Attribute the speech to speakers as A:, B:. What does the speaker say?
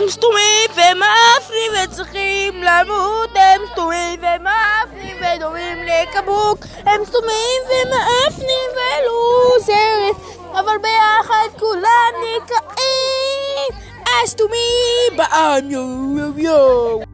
A: הם סתומים ומאפנים וצריכים למות. הם סתומים ומאפנים ודומים לקבוק הם סתומים ומאפנים ולוזרים אבל ביחד כולם נקראים. הסתומים בעם יו יו יו